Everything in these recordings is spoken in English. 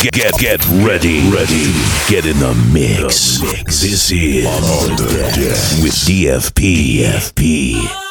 Get get get ready, ready. Get in the mix. mix This is on the deck with DFP. DFP.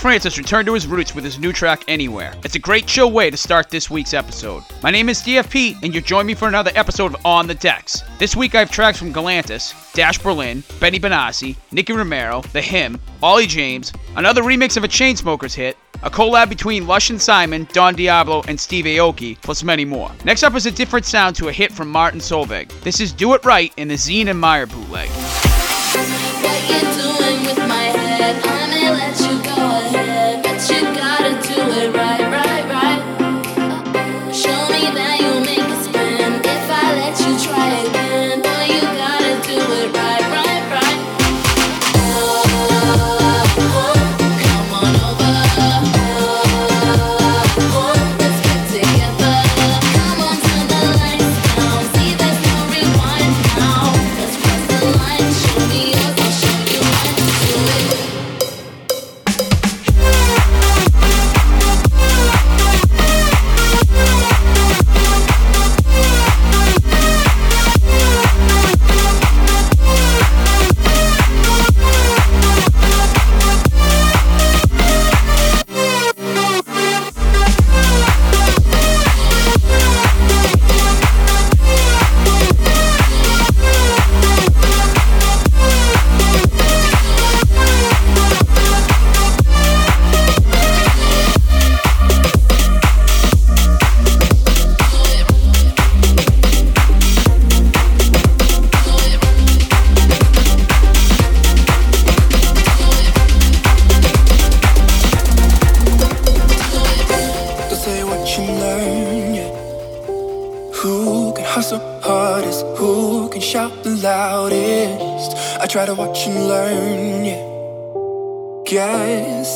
Francis returned to his roots with his new track Anywhere. It's a great chill way to start this week's episode. My name is DFP, and you join me for another episode of On the Decks. This week I have tracks from Galantis, Dash Berlin, Benny Benassi, Nicky Romero, The Hymn, Ollie James, another remix of a Chainsmokers hit, a collab between Lush and Simon, Don Diablo, and Steve Aoki, plus many more. Next up is a different sound to a hit from Martin Solveig. This is Do It Right in the Zine and Meyer bootleg.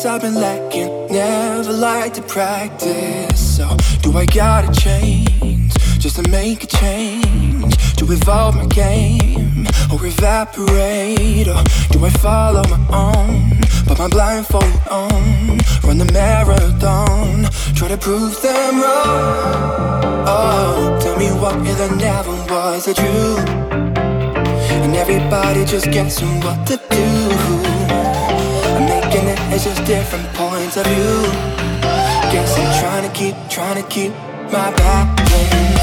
I've been lacking, never like to practice. So, do I gotta change just to make a change? To evolve my game or evaporate? Or do I follow my own? Put my blindfold on, run the marathon, try to prove them wrong. Oh, tell me what if there never was a truth? And everybody just guessing what different points of view. Guess I'm trying to keep, trying to keep my back.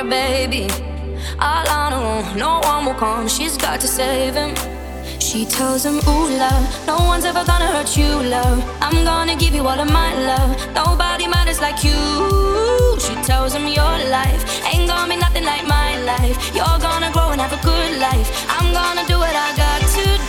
a baby. Alano, no one will come, she's got to save him. She tells him, Ooh, love, no one's ever gonna hurt you, love. I'm gonna give you all of my love. Nobody matters like you. She tells him, Your life ain't gonna be nothing like my life. You're gonna grow and have a good life. I'm gonna do what I got to do.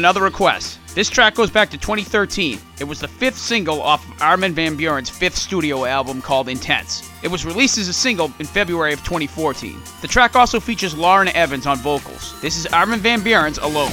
another request. This track goes back to 2013. It was the fifth single off of Armin Van Buuren's fifth studio album called Intense. It was released as a single in February of 2014. The track also features Lauren Evans on vocals. This is Armin Van Buuren's Alone.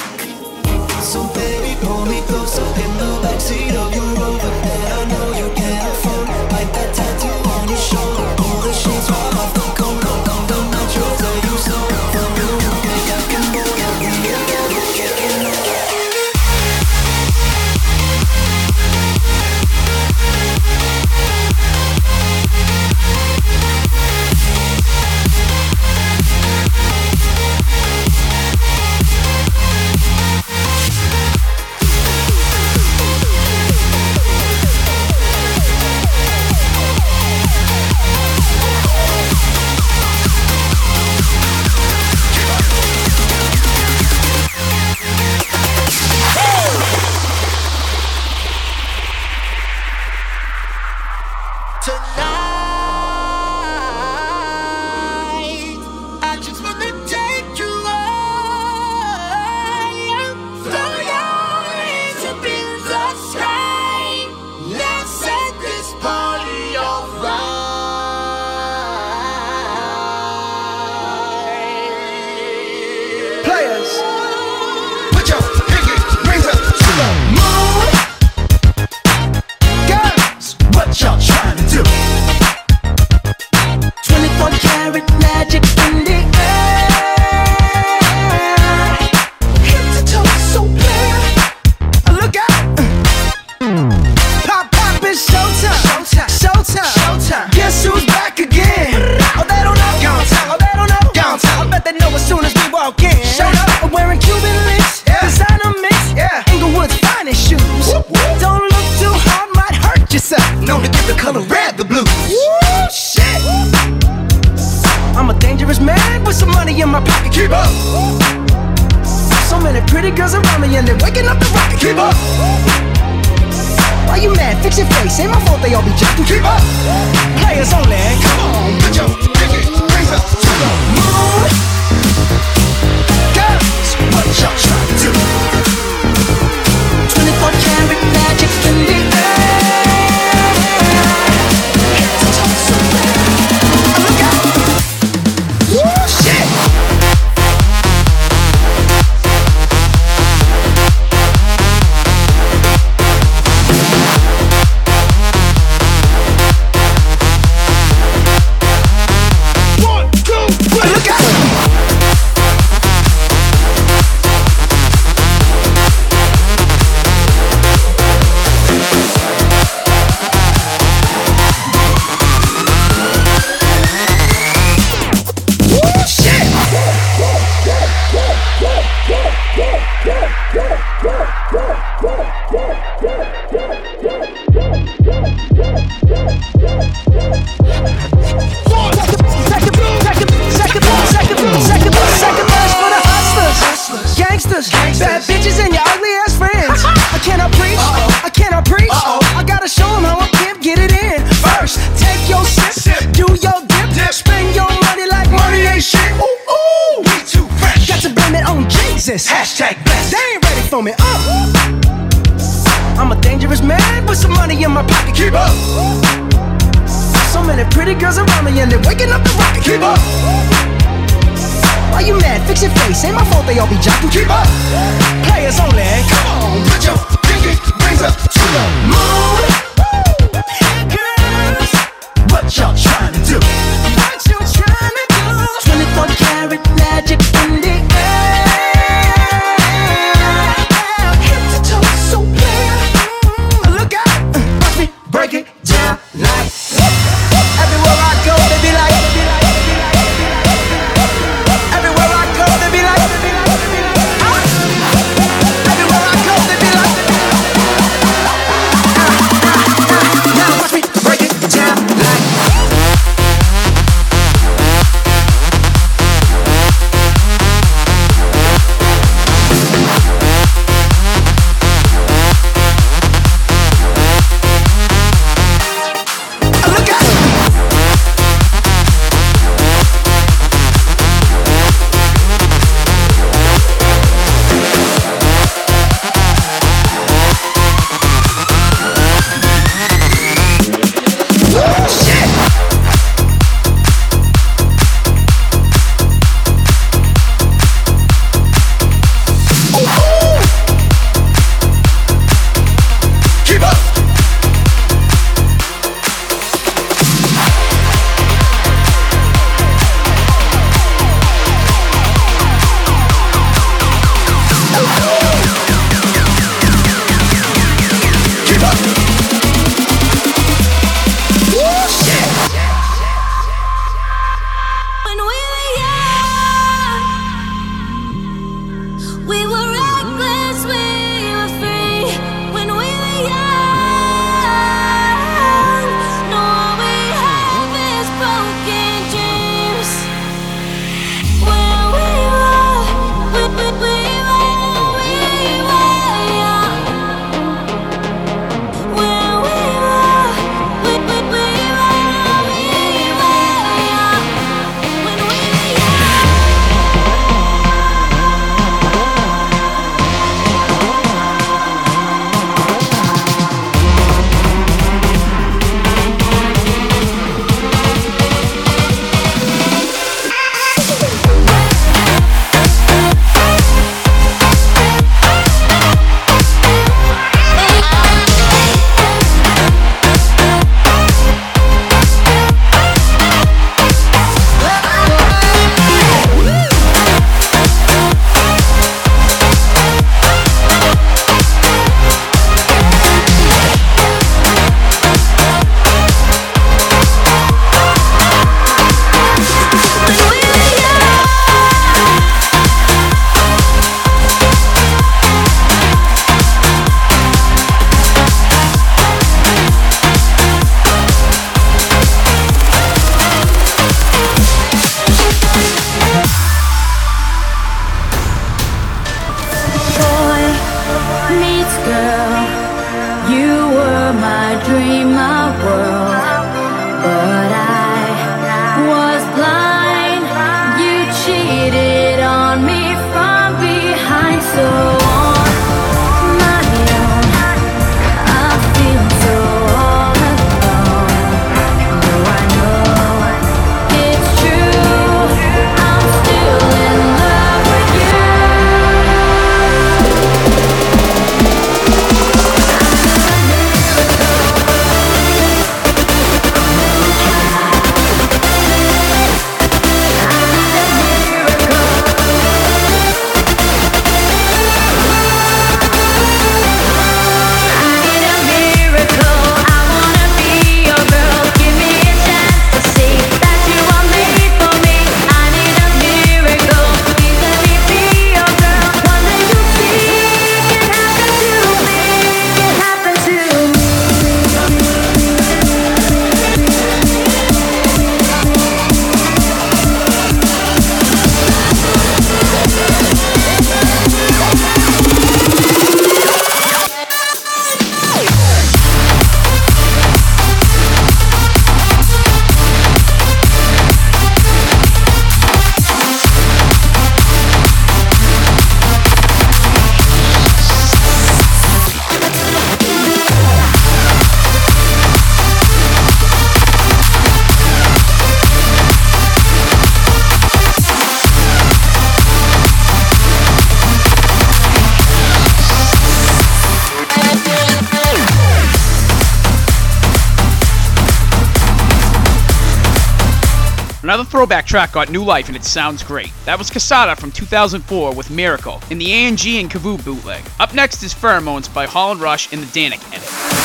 Throwback track got new life and it sounds great. That was Cascada from 2004 with Miracle in the A&G and Kavoo bootleg. Up next is Pheromones by Holland Rush in the Danik edit.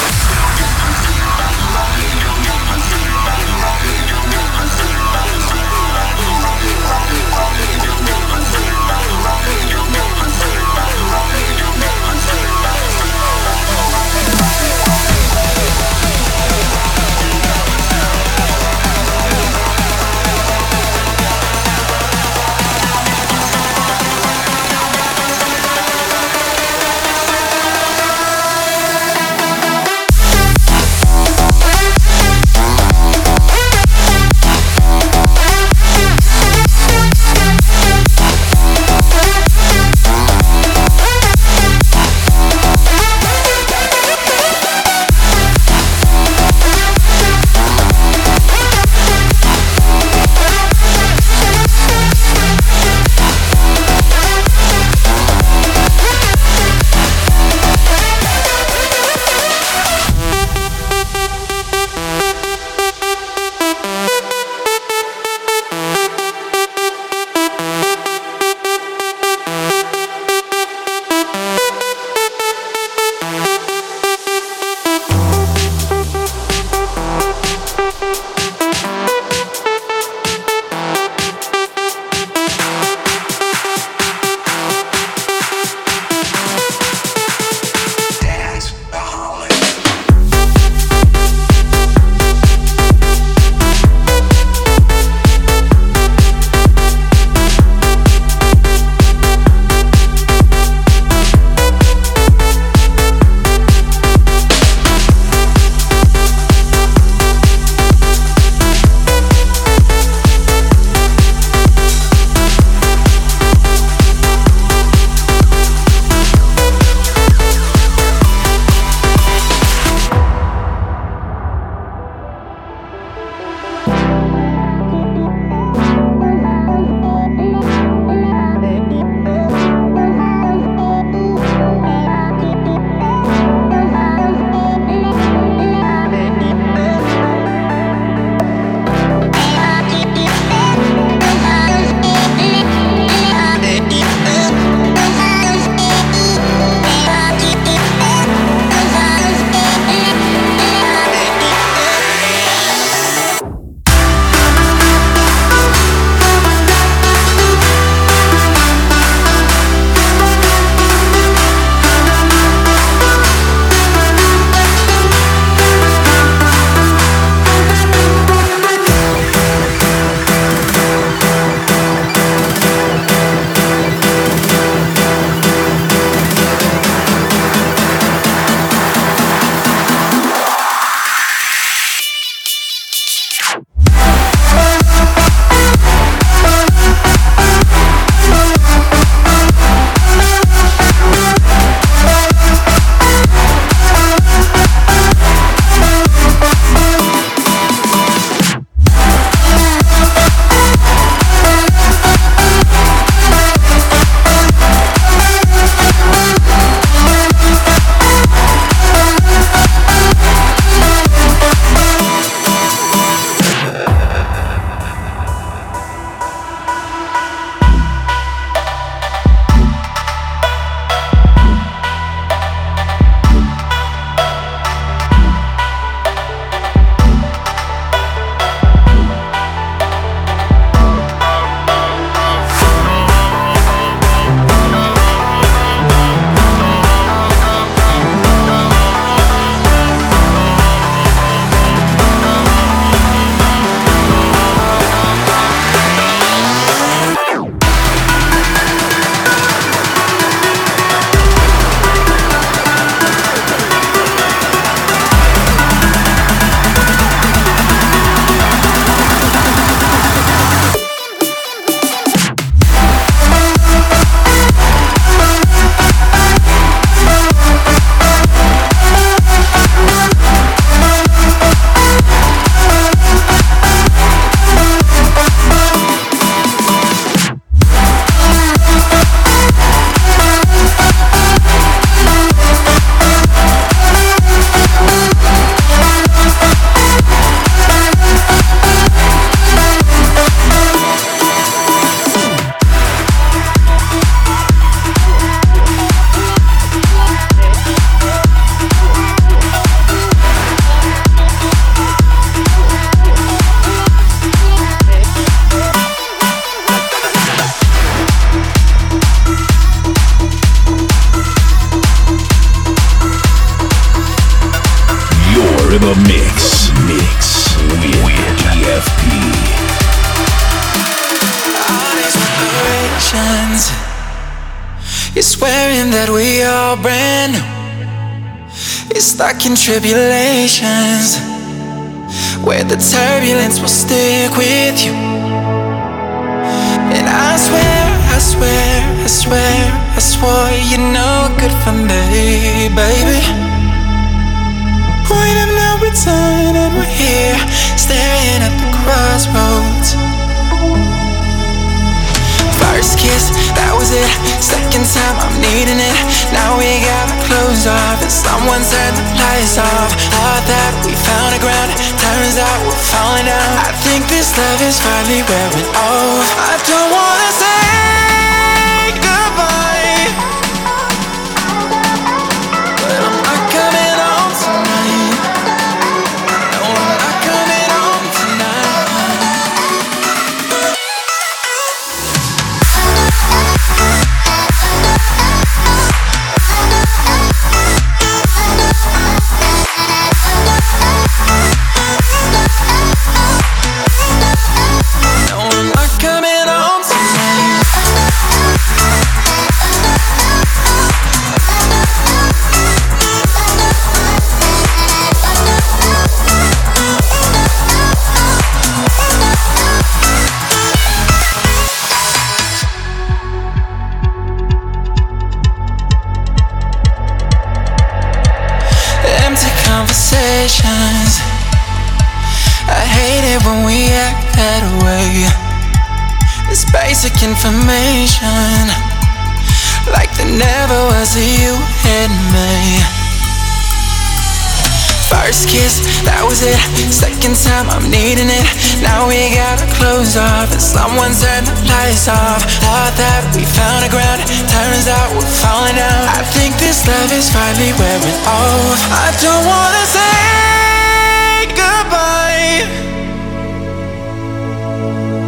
Stuck in tribulations. Where the turbulence will stick with you. And I swear, I swear, I swear, I swore you're no good for me, baby. Point of no return, and we're here, staring at the crossroads. First kiss, that was it. Second time, I'm needing it. Now we got clothes off, and someone turned the lights off. Thought that we found a ground, turns out we're falling down. I think this love is finally wearing off. I don't wanna say goodbye, Basic information. Like there never was a you and me. First kiss, that was it. Second time, I'm needing it. Now we gotta close off, and someone turned the lights off. Thought that we found a ground, turns out we're falling down. I think this love is finally wearing off. I don't wanna say goodbye,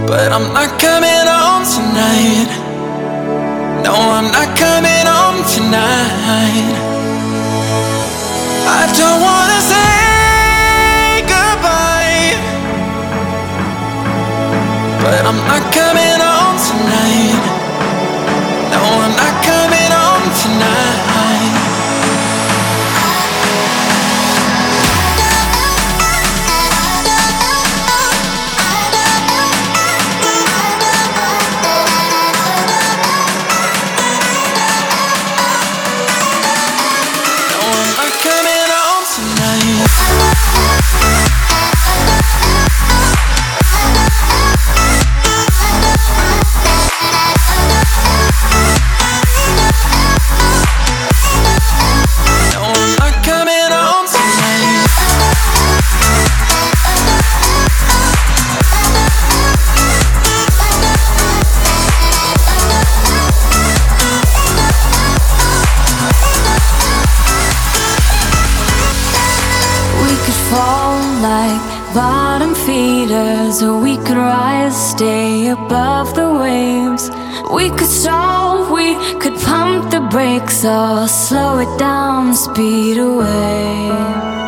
but I'm not coming home tonight. No, I'm not coming home tonight. I don't wanna say goodbye, but I'm not coming home tonight. No, I'm not coming home tonight. Fall like bottom feeders, we could rise, stay above the waves. We could stall, we could pump the brakes, or slow it down, speed away.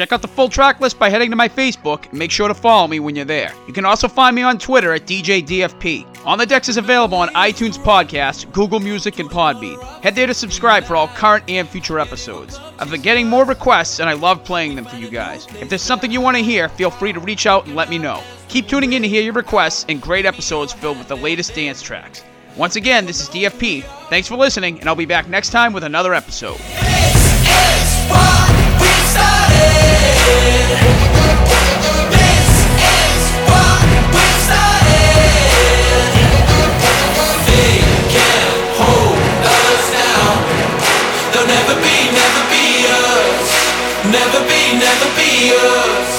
Check out the full track list by heading to my Facebook and make sure to follow me when you're there. You can also find me on Twitter at DJDFP. On the Decks is available on iTunes Podcasts, Google Music, and Podbean. Head there to subscribe for all current and future episodes. I've been getting more requests and I love playing them for you guys. If there's something you want to hear, feel free to reach out and let me know. Keep tuning in to hear your requests and great episodes filled with the latest dance tracks. Once again, this is DFP. Thanks for listening, and I'll be back next time with another episode. Never be, never be us.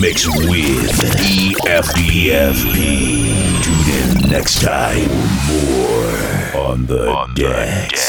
Mix with E EFPFP. Tune in next time for more on the decks.